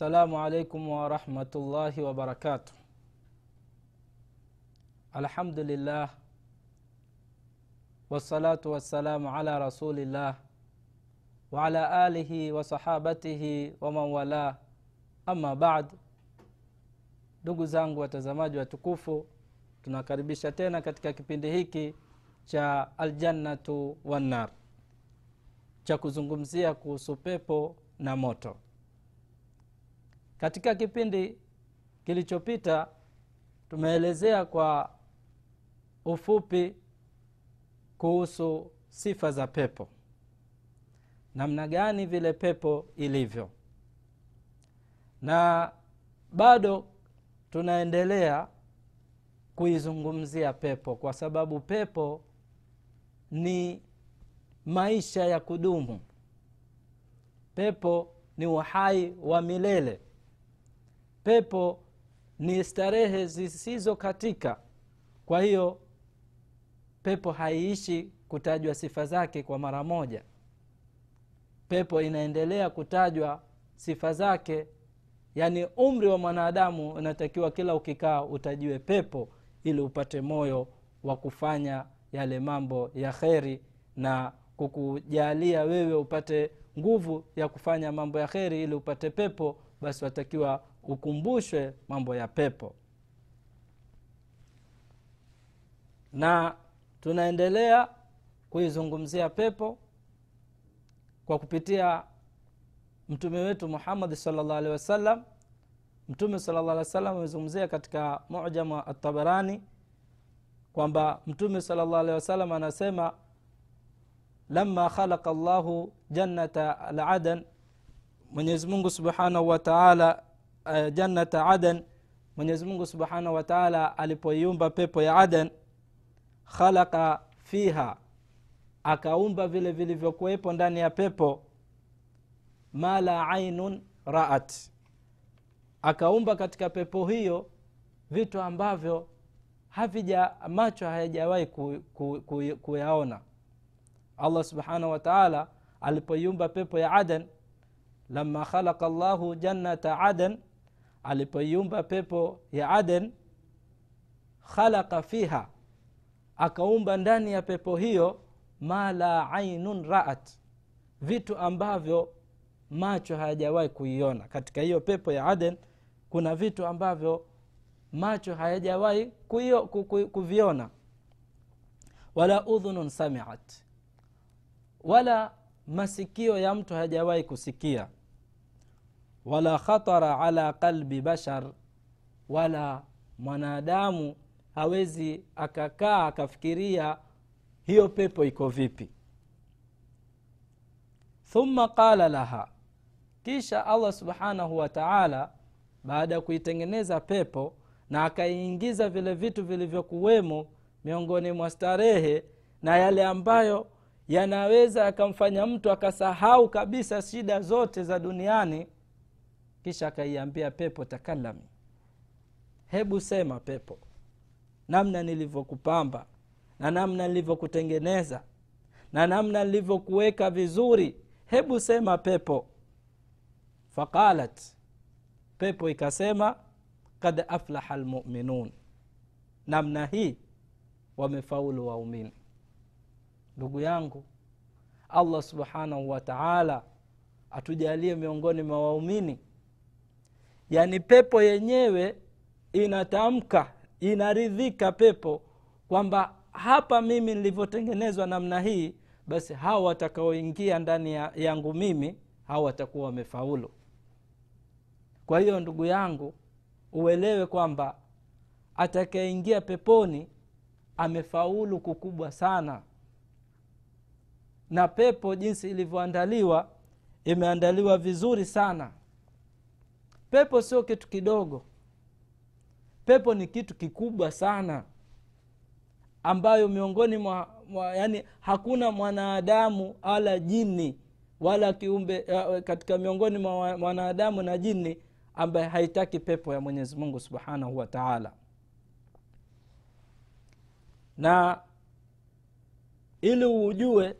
السلام عليكم ورحمة الله وبركاته الحمد لله والصلاة والسلام على رسول الله وعلى آله وصحابته ومن والاه أما بعد ndugu zangu watazamaji watukufu tunakaribisha tena katika kipindi hiki cha aljannatu wannar cha kuzungumzia kuhusu pepo na moto katika kipindi kilichopita tumeelezea kwa ufupi kuhusu sifa za pepo. Namna gani vile pepo ilivyo. Na bado tunaendelea kuizungumzia pepo kwa sababu pepo ni maisha ya kudumu. Pepo ni uhai wa milele pepo ni starehe zisizo katika. Kwa hiyo pepo haiishi kutajwa sifa zake kwa mara moja. Pepo inaendelea kutajwa sifa zake. Yaani umri wa mwanadamu unatakiwa kila ukikaa utajiwe pepo ili upate moyo wa kufanya yale mambo ya kheri na kukujalia wewe upate nguvu ya kufanya mambo ya kheri ili upate pepo basi watakiwa ukumbushwe mambo ya pepo. Na tunaendelea kuizungumzia pepo kwa kupitia mtume wetu muhammadi salllah alehi wasallam. Mtume salllah alehi wasallam amezungumzia katika mujama atabarani kwamba mtume salllah alehi wasallam anasema lama khalaqa llahu jannata aladan mwenyezi mungu subhanahu wataala uh, jannata adan mwenyezi mungu subhanahu wataala alipoiumba pepo ya adan khalaqa fiha akaumba vile vilivyokuwepo ndani ya pepo ma la ainun raat akaumba katika pepo hiyo vitu ambavyo havija macho hayajawahi kuyaona ku, ku, ku allah subhanahu wataala alipoiumba pepo ya adan lama khalaqa llahu jannata adan alipoiumba pepo ya aden khalaqa fiha akaumba ndani ya pepo hiyo ma la ainun raat vitu ambavyo macho hayajawahi kuiona. Katika hiyo pepo ya aden kuna vitu ambavyo macho hayajawahi kuviona. Wala udhunun samiat wala masikio ya mtu hayajawahi kusikia wala khatara ala qalbi bashar. Wala mwanadamu hawezi akakaa akafikiria hiyo pepo iko vipi. Thumma qala laha. Kisha allah subhanahu wa taala baada ya kuitengeneza pepo na akaiingiza vile vitu vilivyokuwemo miongoni mwa starehe na yale ambayo yanaweza yakamfanya mtu akasahau kabisa shida zote za duniani kisha akaiambia pepo takalami hebu sema pepo namna nilivyokupamba na namna nilivyokutengeneza na namna nilivyokuweka vizuri hebu sema pepo. Faqalat pepo ikasema kad aflaha lmuminun namna hii wamefaulu waumini. Ndugu yangu allah subhanahu wa taala atujalie miongoni mwa waumini yaani pepo yenyewe inatamka inaridhika pepo kwamba hapa mimi nilivyotengenezwa namna hii basi hawa watakaoingia ndani ya, yangu mimi hawa watakuwa wamefaulu. Kwa hiyo ndugu yangu uelewe kwamba atakayeingia peponi amefaulu kukubwa sana. Na pepo jinsi ilivyoandaliwa imeandaliwa vizuri sana pepo sio kitu kidogo. Pepo ni kitu kikubwa sana ambayo miongoni mwa, mwa yani hakuna mwanadamu wala jini wala kiumbe katika miongoni mwa mwanadamu na jini ambaye haitaki pepo ya mwenyezi mungu subhanahu wa taala. Na ili ujue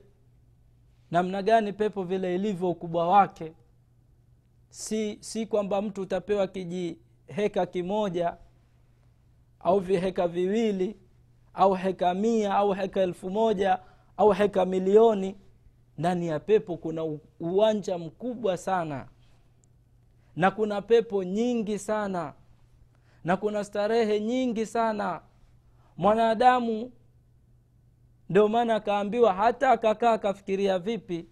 namna gani pepo vile ilivyo ukubwa wake si, si kwamba mtu utapewa kijiheka kimoja au viheka viwili au heka mia au heka elfu moja au heka milioni ndani ya pepo kuna uwanja mkubwa sana. Na kuna pepo nyingi sana. Na kuna starehe nyingi sana. Mwanadamu ndio maana akaambiwa hata akakaa akafikiria vipi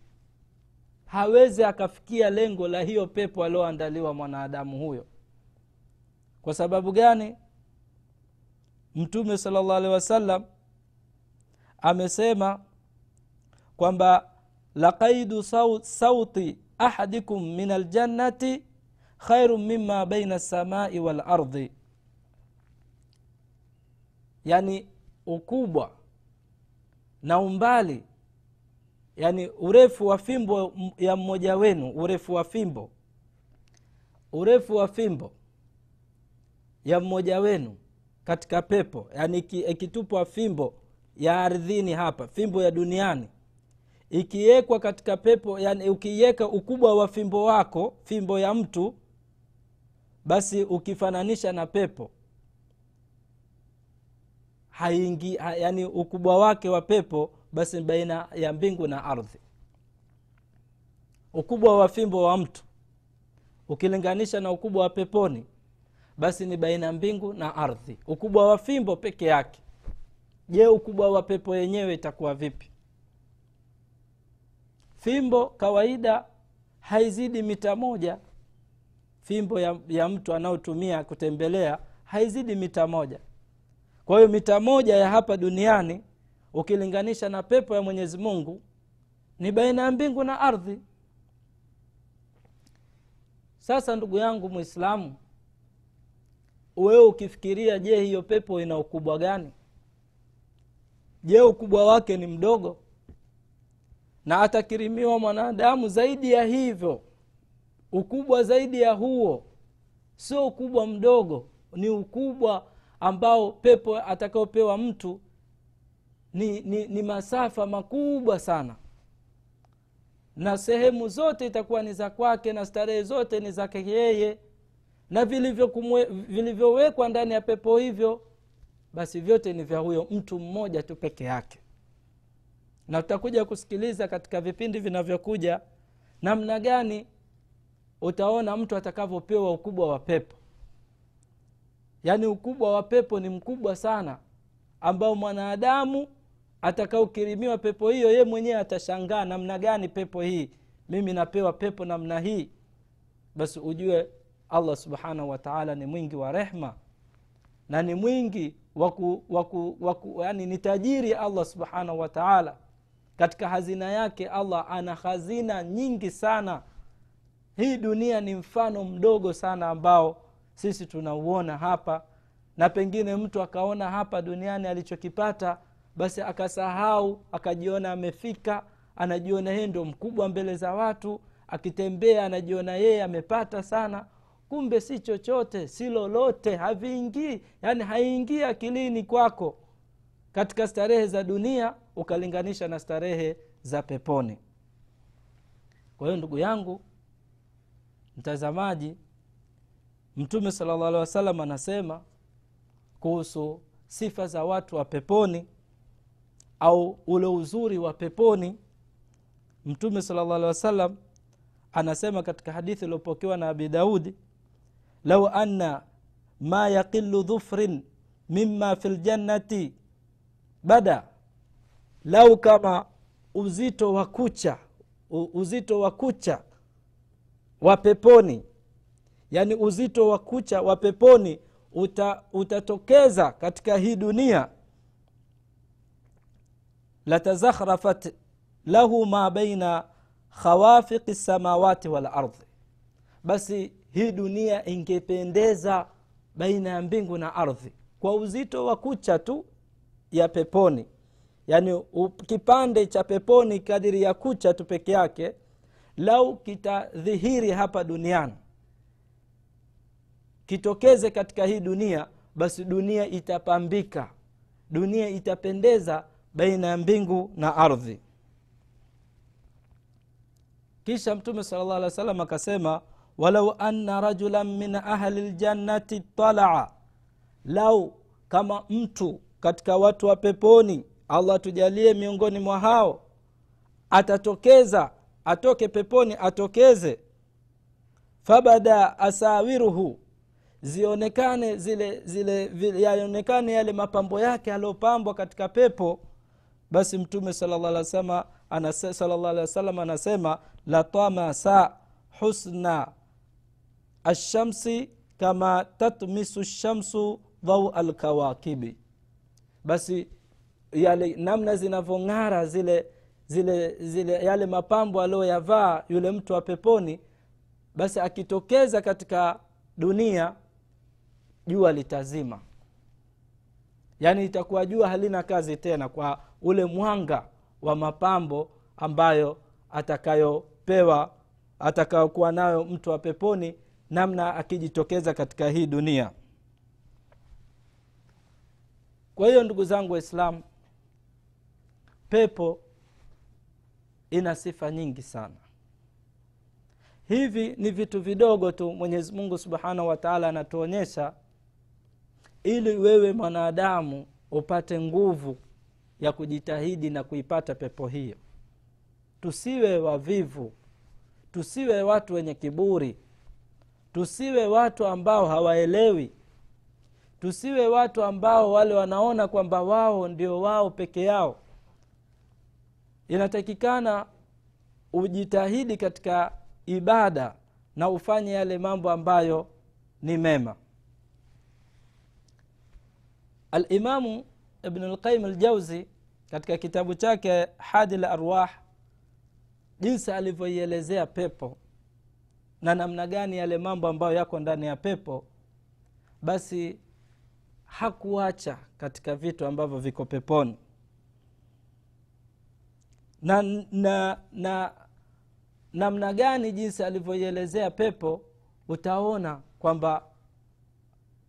hawezi akafikia lengo la hiyo pepo alioandaliwa mwanadamu huyo. Kwa sababu gani? Mtume salllah alehi wasallam amesema kwamba laqaidu sau- sauti ahadikum min aljannati khairu mima baina lsamai walardi yani ukubwa na umbali yani urefu wa fimbo ya mmoja wenu urefu wa fimbo. Urefu wa fimbo ya mmoja wenu katika pepo. Yaani ikitupwa fimbo ya ardhini hapa fimbo ya duniani. Ikiwekwa katika pepo yani ukiiweka ukubwa wa fimbo wako fimbo ya mtu basi ukifananisha na pepo haingi ha, yani ukubwa wake wa pepo basi baina ya mbingu na ardhi. Ukubwa wa fimbo wa mtu ukilinganisha na ukubwa wa peponi basi ni baina ya mbingu na ardhi. Ukubwa wa fimbo peke yake. Je ukubwa wa pepo yenyewe itakuwa vipi? Fimbo kawaida haizidi mita moja. Fimbo ya, ya mtu anaotumia kutembelea haizidi mita moja. Kwa hiyo mita moja ya hapa duniani ukilinganisha na pepo ya mwenyezi mungu ni baina ya mbingu na ardhi. Sasa ndugu yangu mwislamu wewe ukifikiria je hiyo pepo ina ukubwa gani? Je ukubwa wake ni mdogo? Na atakirimiwa mwanadamu zaidi ya hivyo ukubwa zaidi ya huo sio ukubwa mdogo ni ukubwa ambao pepo atakaopewa mtu ni, ni, ni masafa makubwa sana. Na sehemu zote itakuwa ni za kwake na starehe zote ni zake yeye. Na vilivyowekwa ndani ya pepo hivyo basi vyote ni vya huyo mtu mmoja tu peke yake. Na tutakuja kusikiliza katika vipindi vinavyokuja namna gani utaona mtu atakavyopewa ukubwa wa pepo. Yaani ukubwa wa pepo ni mkubwa sana ambao mwanadamu atakaokirimiwa pepo hiyo ye mwenyewe atashangaa namna gani pepo hii. Mimi napewa pepo namna hii. Basi ujue allah subhanahu wataala ni mwingi wa rehma na ni mwingi waku, waku, waku, yani ni tajiri allah subhanahu wataala katika hazina yake allah ana hazina nyingi sana. Hii dunia ni mfano mdogo sana ambao sisi tunauona hapa na pengine mtu akaona hapa duniani alichokipata basi akasahau akajiona amefika anajiona yeye ndo mkubwa mbele za watu akitembea anajiona yeye amepata sana. Kumbe si chochote si lolote haviingii yani haiingii akilini kwako. Katika starehe za dunia ukalinganisha na starehe za peponi. Kwa hiyo ndugu yangu mtazamaji mtume sala llah alih wasalam anasema kuhusu sifa za watu wa peponi au ule uzuri wa peponi mtume sala llah alih wasallam anasema katika hadithi iliyopokewa na abi daudi lau anna ma yaqilu dhufrin mima fi ljannati bada lau kama uzito wa kucha uzito wa kucha wa peponi yaani uzito wa kucha wa peponi uta, utatokeza katika hii dunia latazakhrafat lahu ma baina khawafiqi lsamawati walardhi basi hii dunia ingependeza baina ya mbingu na ardhi. Kwa uzito wa kucha tu ya peponi. Yaani kipande cha peponi kadiri ya kucha tu peke yake lau kitadhihiri hapa duniani kitokeze katika hii dunia basi dunia itapambika. Dunia itapendeza baina ya mbingu na ardhi. Kisha mtume sala llah alih wa sallam akasema walau anna rajulan min ahli ljannati talaa lau kama mtu katika watu wa peponi allah tujalie miongoni mwa hao atatokeza atoke peponi atokeze. Fabada asawiruhu zionekane zile zile yaonekane yale mapambo yake aliyopambwa katika pepo basi mtume salalla alih wasalam anasema latamasa husna alshamsi kama tatmisu lshamsu dhau alkawakibi. Basi yale namna zinavyong'ara zile zile zile yale mapambo aliyoyavaa yule mtu wa peponi basi akitokeza katika dunia jua litazima. Yaani itakuwa jua halina kazi tena kwa ule mwanga wa mapambo ambayo atakayopewa atakayokuwa nayo mtu wa peponi namna akijitokeza katika hii dunia. Kwa hiyo ndugu zangu waislamu pepo ina sifa nyingi sana. Hivi ni vitu vidogo tu mwenyezi mungu subhanahu wa taala anatuonyesha ili wewe mwanadamu upate nguvu ya kujitahidi na kuipata pepo hiyo. Tusiwe wavivu. Tusiwe watu wenye kiburi. Tusiwe watu ambao hawaelewi. Tusiwe watu ambao wale wanaona kwamba wao ndio wao peke yao. Inatakikana ujitahidi katika ibada na ufanye yale mambo ambayo ni mema. Alimamu ibnu lqaim ljauzi katika kitabu chake hadi la arwah jinsi alivyoielezea pepo na namna gani yale mambo ambayo yako ndani ya pepo basi hakuacha katika vitu ambavyo viko peponi. Na na na namna gani jinsi alivyoielezea pepo utaona kwamba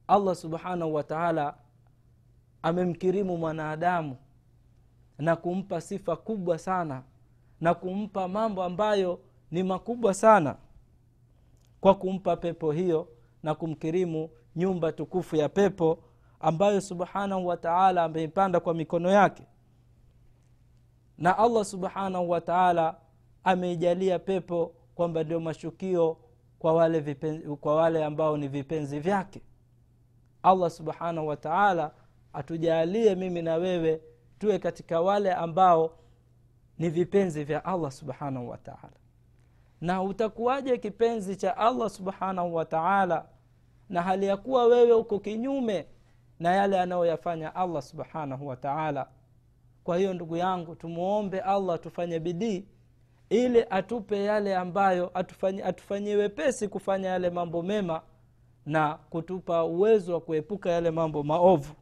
allah subhanahu wa taala amemkirimu mwanadamu na kumpa sifa kubwa sana na kumpa mambo ambayo ni makubwa sana kwa kumpa pepo hiyo na kumkirimu nyumba tukufu ya pepo ambayo subhanahu wa taala ameipanda kwa mikono yake. Na allah subhanahu wa taala ameijalia pepo kwamba ndio mashukio kwa wale, vipenzi, kwa wale ambao ni vipenzi vyake. Allah subhanahu wa taala atujalie mimi na wewe tuwe katika wale ambao ni vipenzi vya allah subhanahu wataala na utakuwaje kipenzi cha allah subhanahu wataala na hali ya kuwa wewe uko kinyume na yale anayoyafanya allah subhanahu wataala kwa hiyo ndugu yangu tumwombe allah tufanye bidii ili atupe yale ambayo atufanyie atufanyie wepesi kufanya yale mambo mema na kutupa uwezo wa kuepuka yale mambo maovu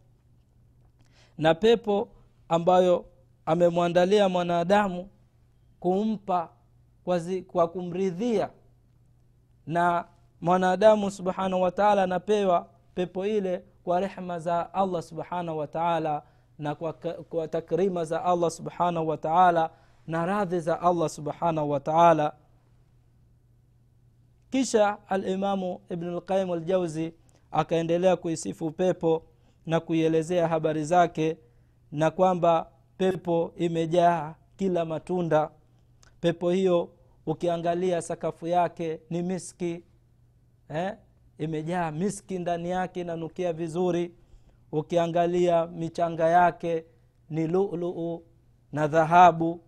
na pepo ambayo amemwandalia mwanadamu kumpa kwa, zi, kwa kumridhia. Na mwanadamu subhanahu wataala anapewa pepo ile kwa rehma za allah subhanahu wataala na kwa, kwa takrima za allah subhanahu wataala na radhi za allah subhanahu wataala kisha alimamu ibnu lqaim aljauzi akaendelea kuisifu pepo na kuielezea habari zake na kwamba pepo imejaa kila matunda. Pepo hiyo ukiangalia sakafu yake ni miski eh? imejaa miski ndani yake inanukia vizuri. Ukiangalia michanga yake ni luluu na dhahabu.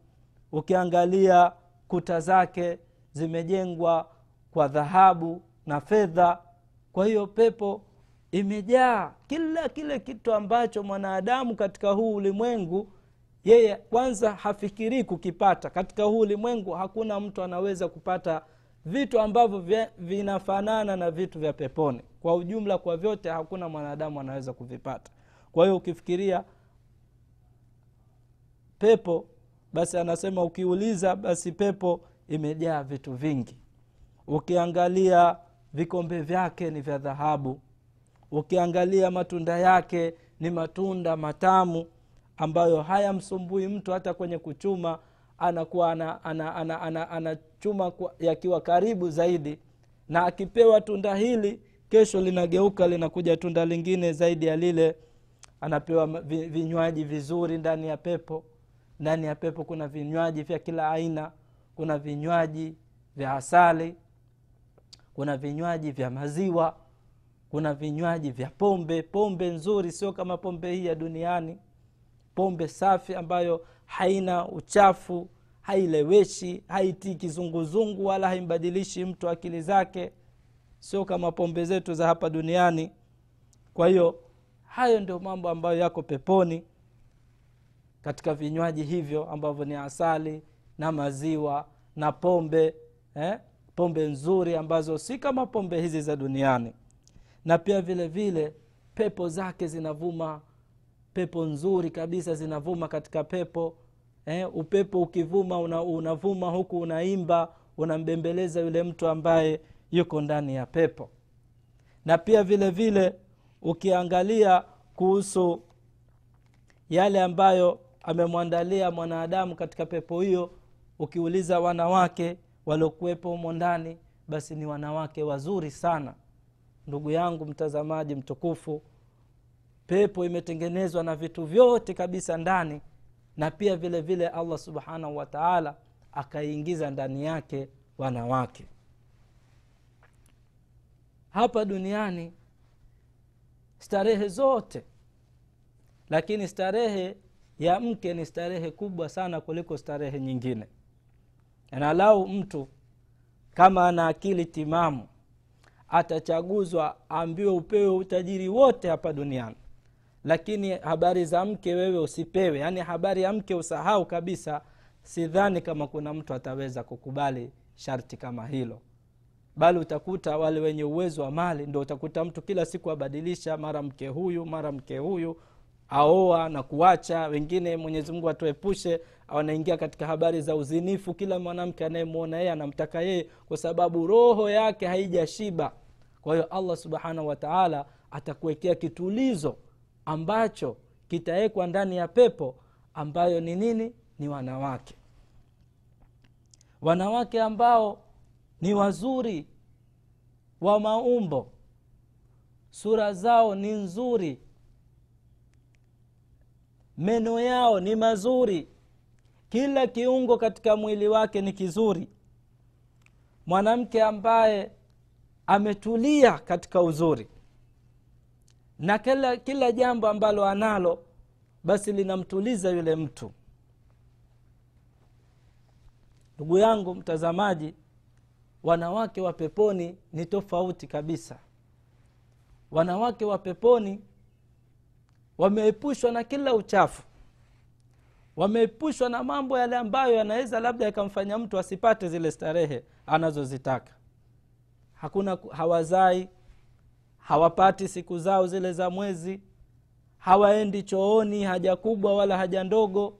Ukiangalia kuta zake zimejengwa kwa dhahabu na fedha. Kwa hiyo pepo imejaa kila kile kitu ambacho mwanadamu katika huu ulimwengu yeye kwanza hafikirii kukipata. Katika huu ulimwengu hakuna mtu anaweza kupata vitu ambavyo vinafanana na vitu vya peponi. Kwa ujumla kwa vyote hakuna mwanadamu anaweza kuvipata. Kwa hiyo ukifikiria pepo basi anasema ukiuliza basi pepo imejaa vitu vingi. Ukiangalia vikombe vyake ni vya dhahabu ukiangalia matunda yake ni matunda matamu ambayo hayamsumbui mtu hata kwenye kuchuma anakuwa anachuma ana, ana, ana, ana yakiwa karibu zaidi. Na akipewa tunda hili kesho linageuka linakuja tunda lingine zaidi ya lile anapewa vinywaji vizuri ndani ya pepo. Ndani ya pepo kuna vinywaji vya kila aina. Kuna vinywaji vya asali. Kuna vinywaji vya maziwa kuna vinywaji vya pombe. Pombe nzuri sio kama pombe hii ya duniani. Pombe safi ambayo haina uchafu haileweshi haitii kizunguzungu wala haimbadilishi mtu akili zake. Sio kama pombe zetu za hapa duniani. Kwa hiyo hayo ndio mambo ambayo yako peponi katika vinywaji hivyo ambavyo ni asali na maziwa na pombe eh? pombe nzuri ambazo si kama pombe hizi za duniani na pia vile vile pepo zake zinavuma pepo nzuri kabisa zinavuma katika pepo eh? upepo ukivuma una, unavuma huku unaimba unambembeleza yule mtu ambaye yuko ndani ya pepo na pia vile vile ukiangalia kuhusu yale ambayo amemwandalia mwanadamu katika pepo hiyo ukiuliza wanawake waliokuwepo humo ndani basi ni wanawake wazuri sana ndugu yangu mtazamaji mtukufu pepo imetengenezwa na vitu vyote kabisa ndani na pia vile vile allah subhanahu wa taala akaingiza ndani yake wanawake. Hapa duniani starehe zote lakini starehe ya mke ni starehe kubwa sana kuliko starehe nyingine. Nalau mtu kama ana akili timamu atachaguzwa ambiwe upewe utajiri wote hapa duniani. Lakini habari za mke wewe usipewe. Yaani habari ya mke usahau kabisa sidhani kama kuna mtu ataweza kukubali sharti kama hilo. Bali utakuta wale wenye uwezo wa mali ndo utakuta mtu kila siku abadilisha mara mke huyu mara mke huyu aoa na kuacha wengine mwenyezi mungu atuepushe wanaingia katika habari za uzinifu kila mwanamke anayemwona yeye anamtaka yeye kwa sababu roho yake haijashiba. Kwa hiyo allah subhanahu wataala atakuwekea kitulizo ambacho kitawekwa ndani ya pepo ambayo ni nini? Ni wanawake. Wanawake ambao ni wazuri wa maumbo. Sura zao ni nzuri meno yao ni mazuri. Kila kiungo katika mwili wake ni kizuri. Mwanamke ambaye ametulia katika uzuri. Na kila, kila jambo ambalo analo basi linamtuliza yule mtu. Ndugu yangu mtazamaji wanawake wa peponi ni tofauti kabisa. Wanawake wa peponi wameepushwa na kila uchafu. Wameepushwa na mambo yale ambayo yanaweza labda yakamfanya mtu asipate zile starehe anazozitaka. Hakuna hawazai hawapati siku zao zile za mwezi hawaendi chooni haja kubwa wala haja ndogo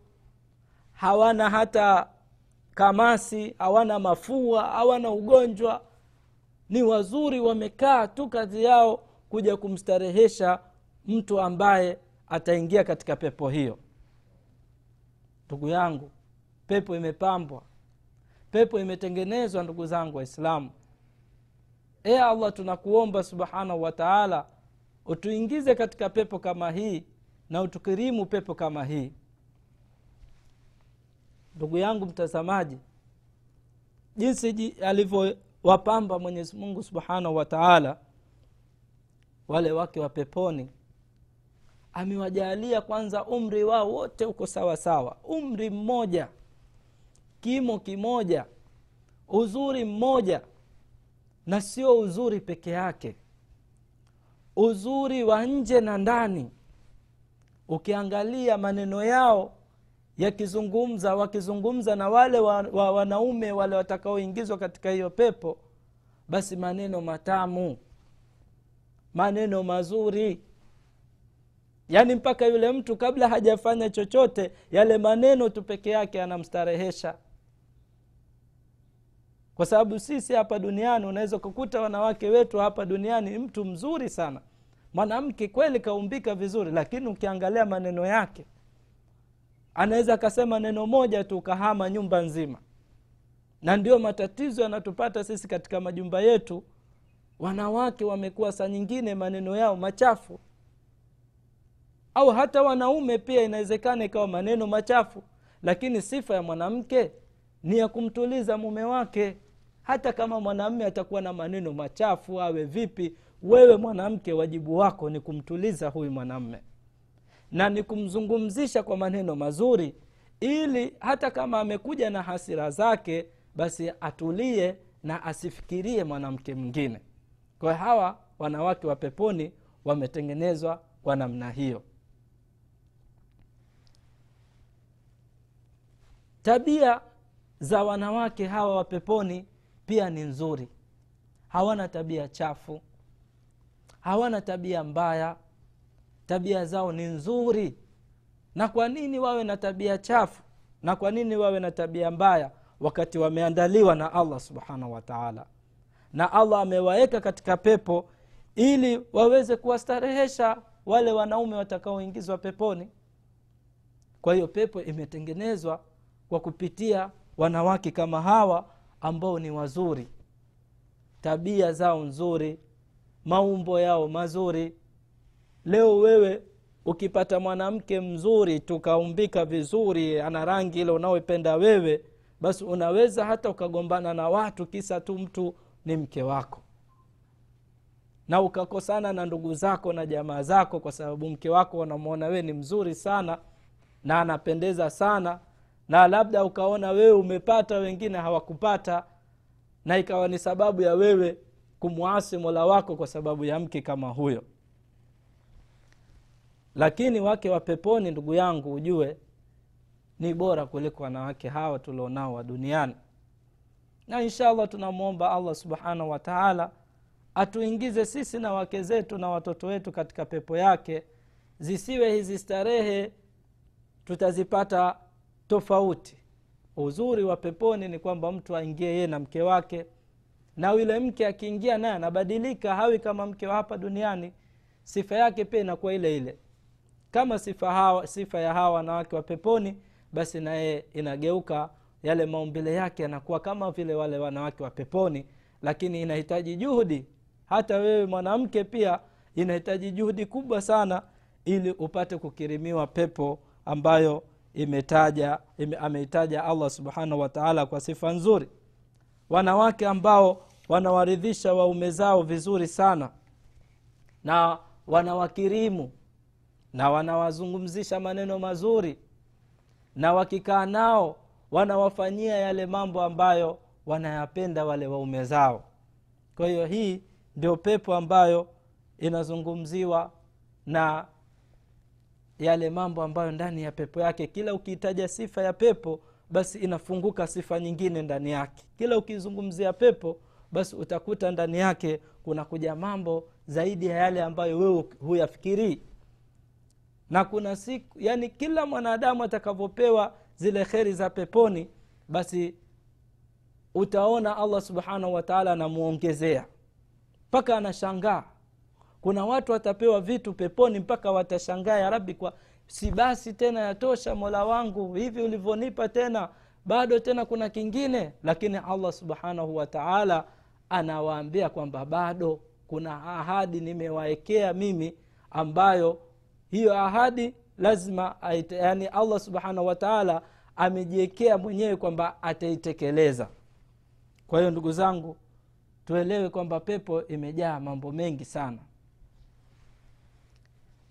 hawana hata kamasi hawana mafua hawana ugonjwa. Ni wazuri wamekaa tu kazi yao kuja kumstarehesha mtu ambaye ataingia katika pepo hiyo. Ndugu yangu pepo imepambwa. Pepo imetengenezwa ndugu zangu waislamu. E allah tunakuomba subhanahu wa taala utuingize katika pepo kama hii na utukirimu pepo kama hii. Ndugu yangu mtazamaji jinsi alivyowapamba mwenyezi mungu subhanahu wa taala wale wake wa peponi amewajalia kwanza umri wao wote uko sawa sawa. Umri mmoja kimo kimoja uzuri mmoja na sio uzuri peke yake. Uzuri wa nje na ndani. Ukiangalia maneno yao yakizungumza wakizungumza na wale wa, wa, wanaume wale watakaoingizwa katika hiyo pepo basi maneno matamu maneno mazuri yaani mpaka yule mtu kabla hajafanya chochote yale maneno tu peke yake anamstarehesha. Kwa sababu sisi hapa duniani unaweza kukuta wanawake wetu hapa duniani mtu mzuri sana. Mwanamke kweli kaumbika vizuri lakini ukiangalia maneno yake anaweza akasema neno moja tu ukahama nyumba nzima. Na ndio matatizo yanatupata sisi katika majumba yetu. Wanawake wamekuwa saa nyingine maneno yao machafu au hata wanaume pia inawezekana ikawa maneno machafu lakini sifa ya mwanamke ni ya kumtuliza mume wake. Hata kama mwanamme atakuwa na maneno machafu awe vipi wewe mwanamke wajibu wako ni kumtuliza huyu mwanamme. Na ni kumzungumzisha kwa maneno mazuri ili hata kama amekuja na hasira zake basi atulie na asifikirie mwanamke mwingine. Kwa hawa wanawake wa peponi wametengenezwa kwa namna hiyo tabia za wanawake hawa wa peponi pia ni nzuri. Hawana tabia chafu. Hawana tabia mbaya. Tabia zao ni nzuri. Na kwa nini wawe na tabia chafu? Na kwa nini wawe na tabia mbaya? Wakati wameandaliwa na allah subhanahu wataala na allah amewaweka katika pepo ili waweze kuwastarehesha wale wanaume watakaoingizwa peponi. Kwa hiyo pepo imetengenezwa kwa kupitia wanawake kama hawa ambao ni wazuri. Tabia zao nzuri maumbo yao mazuri. Leo wewe ukipata mwanamke mzuri tukaumbika vizuri ana rangi ile unaoipenda wewe basi unaweza hata ukagombana na watu kisa tu mtu ni mke wako. Na ukakosana na ndugu zako na jamaa zako kwa sababu mke wako unamwona wewe ni mzuri sana na anapendeza sana na labda ukaona wewe umepata wengine hawakupata na ikawa ni sababu ya wewe kumwasi mola wako kwa sababu ya mke kama huyo. Lakini wake wa peponi ndugu yangu ujue ni bora kuliko wanawake hawa tulionao wa duniani. Na insha allah tunamwomba allah subhanahu wataala atuingize sisi na wake zetu na watoto wetu katika pepo yake. Zisiwe hizi starehe tutazipata tofauti. Uzuri wa peponi ni kwamba mtu aingie yeye na mke wake na yule mke akiingia naye anabadilika hawi kama mke wa hapa duniani. Sifa yake pia inakuwa ile ile. Kama sifa, hawa, sifa ya hawa wanawake wa peponi basi naye inageuka yale maumbile yake yanakuwa kama vile wale wanawake wa peponi lakini inahitaji juhudi. Hata wewe mwanamke pia inahitaji juhudi kubwa sana ili upate kukirimiwa pepo ambayo imetaja ime, ameitaja allah subhanahu wataala kwa sifa nzuri. Wanawake ambao wanawaridhisha waume zao vizuri sana na wanawakirimu na wanawazungumzisha maneno mazuri na wakikaa nao wanawafanyia yale mambo ambayo wanayapenda wale waume zao. Kwa hiyo hii ndio pepo ambayo inazungumziwa na yale mambo ambayo ndani ya pepo yake. Kila ukiitaja sifa ya pepo basi inafunguka sifa nyingine ndani yake. Kila ukizungumzia pepo basi utakuta ndani yake kuna kuja mambo zaidi ya yale ambayo wewe huyafikirii na kuna siku yani kila mwanadamu atakavyopewa zile kheri za peponi basi utaona allah subhanahu wataala anamwongezea mpaka anashangaa kuna watu watapewa vitu peponi mpaka watashangaa ya rabi kwa si basi tena yatosha mola wangu hivi ulivyonipa tena bado tena kuna kingine? Lakini allah subhanahu wataala anawaambia kwamba bado kuna ahadi nimewaekea mimi ambayo hiyo ahadi lazima yani allah subhanahu wataala amejiekea mwenyewe kwamba ataitekeleza. Kwa hiyo ndugu zangu tuelewe kwamba pepo imejaa mambo mengi sana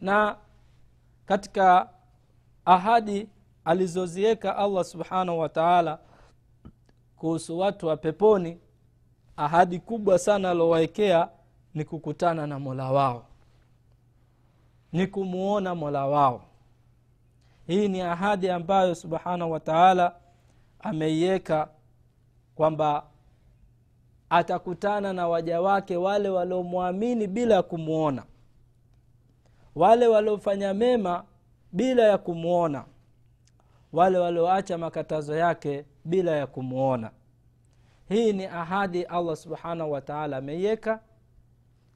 na katika ahadi alizoziweka allah subhanahu wataala kuhusu watu wa peponi ahadi kubwa sana aliowaekea ni kukutana na mola wao. Ni kumuona mola wao. Hii ni ahadi ambayo subhanahu wataala ameiweka kwamba atakutana na waja wake wale waliomwamini bila ya kumwona wale waliofanya mema bila ya kumwona wale walioacha makatazo yake bila ya kumwona hii ni ahadi allah subhanahu wataala ameiweka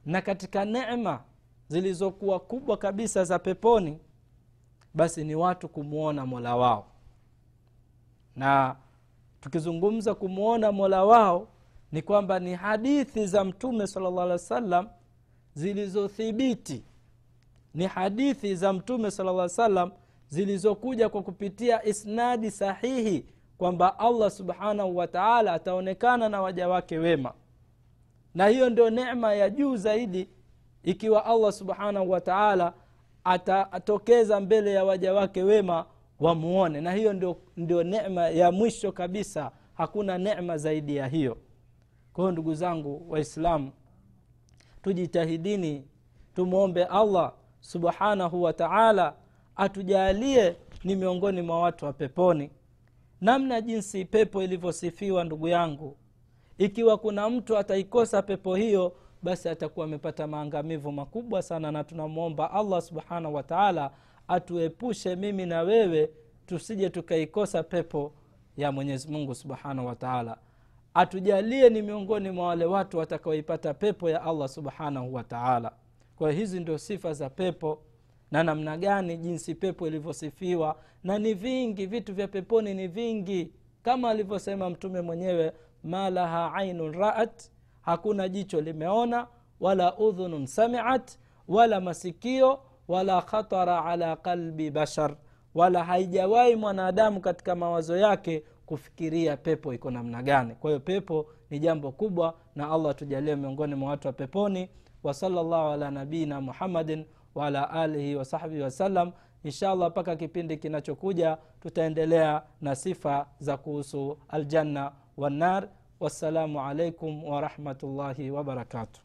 na katika nema zilizokuwa kubwa kabisa za peponi basi ni watu kumwona mola wao. Na tukizungumza kumwona mola wao ni kwamba ni hadithi za mtume sala llah alih wa sallam zilizothibiti ni hadithi za mtume sala salam zilizokuja kwa kupitia isnadi sahihi kwamba allah subhanahu wataala ataonekana na waja wake wema. Na hiyo ndio nema ya juu zaidi ikiwa allah subhanahu wataala atatokeza mbele ya waja wake wema wamuone. Na hiyo ndio, ndio nema ya mwisho kabisa. Hakuna necma zaidi ya hiyo. Kwa hiyo ndugu zangu waislamu tujitahidini tumwombe allah subhanahu wa taala atujalie ni miongoni mwa watu wa peponi. Namna jinsi pepo ilivyosifiwa ndugu yangu. Ikiwa kuna mtu ataikosa pepo hiyo basi atakuwa amepata maangamivu makubwa sana na tunamwomba allah subhanahu wataala atuepushe mimi na wewe tusije tukaikosa pepo ya mwenyezi mungu subhanahu wataala atujalie ni miongoni mwa wale watu watakaoipata pepo ya allah subhanahu wa taala kwa hizi ndio sifa za pepo na namna gani jinsi pepo ilivyosifiwa. Na ni vingi vitu vya peponi ni vingi. Kama alivyosema mtume mwenyewe ma laha ainun raat hakuna jicho limeona wala udhunun samiat wala masikio wala khatara ala qalbi bashar. Wala haijawahi mwanadamu katika mawazo yake kufikiria pepo iko namna gani. Kwa hiyo pepo ni jambo kubwa na allah tujalie miongoni mwa watu wa peponi wasala llahu ala nabiina muhammadin waala alihi wasahbihi wasallam inshallah mpaka kipindi kinachokuja tutaendelea na sifa za kuhusu aljanna wannar wassalamu alaikum warahmatullahi wabarakatuh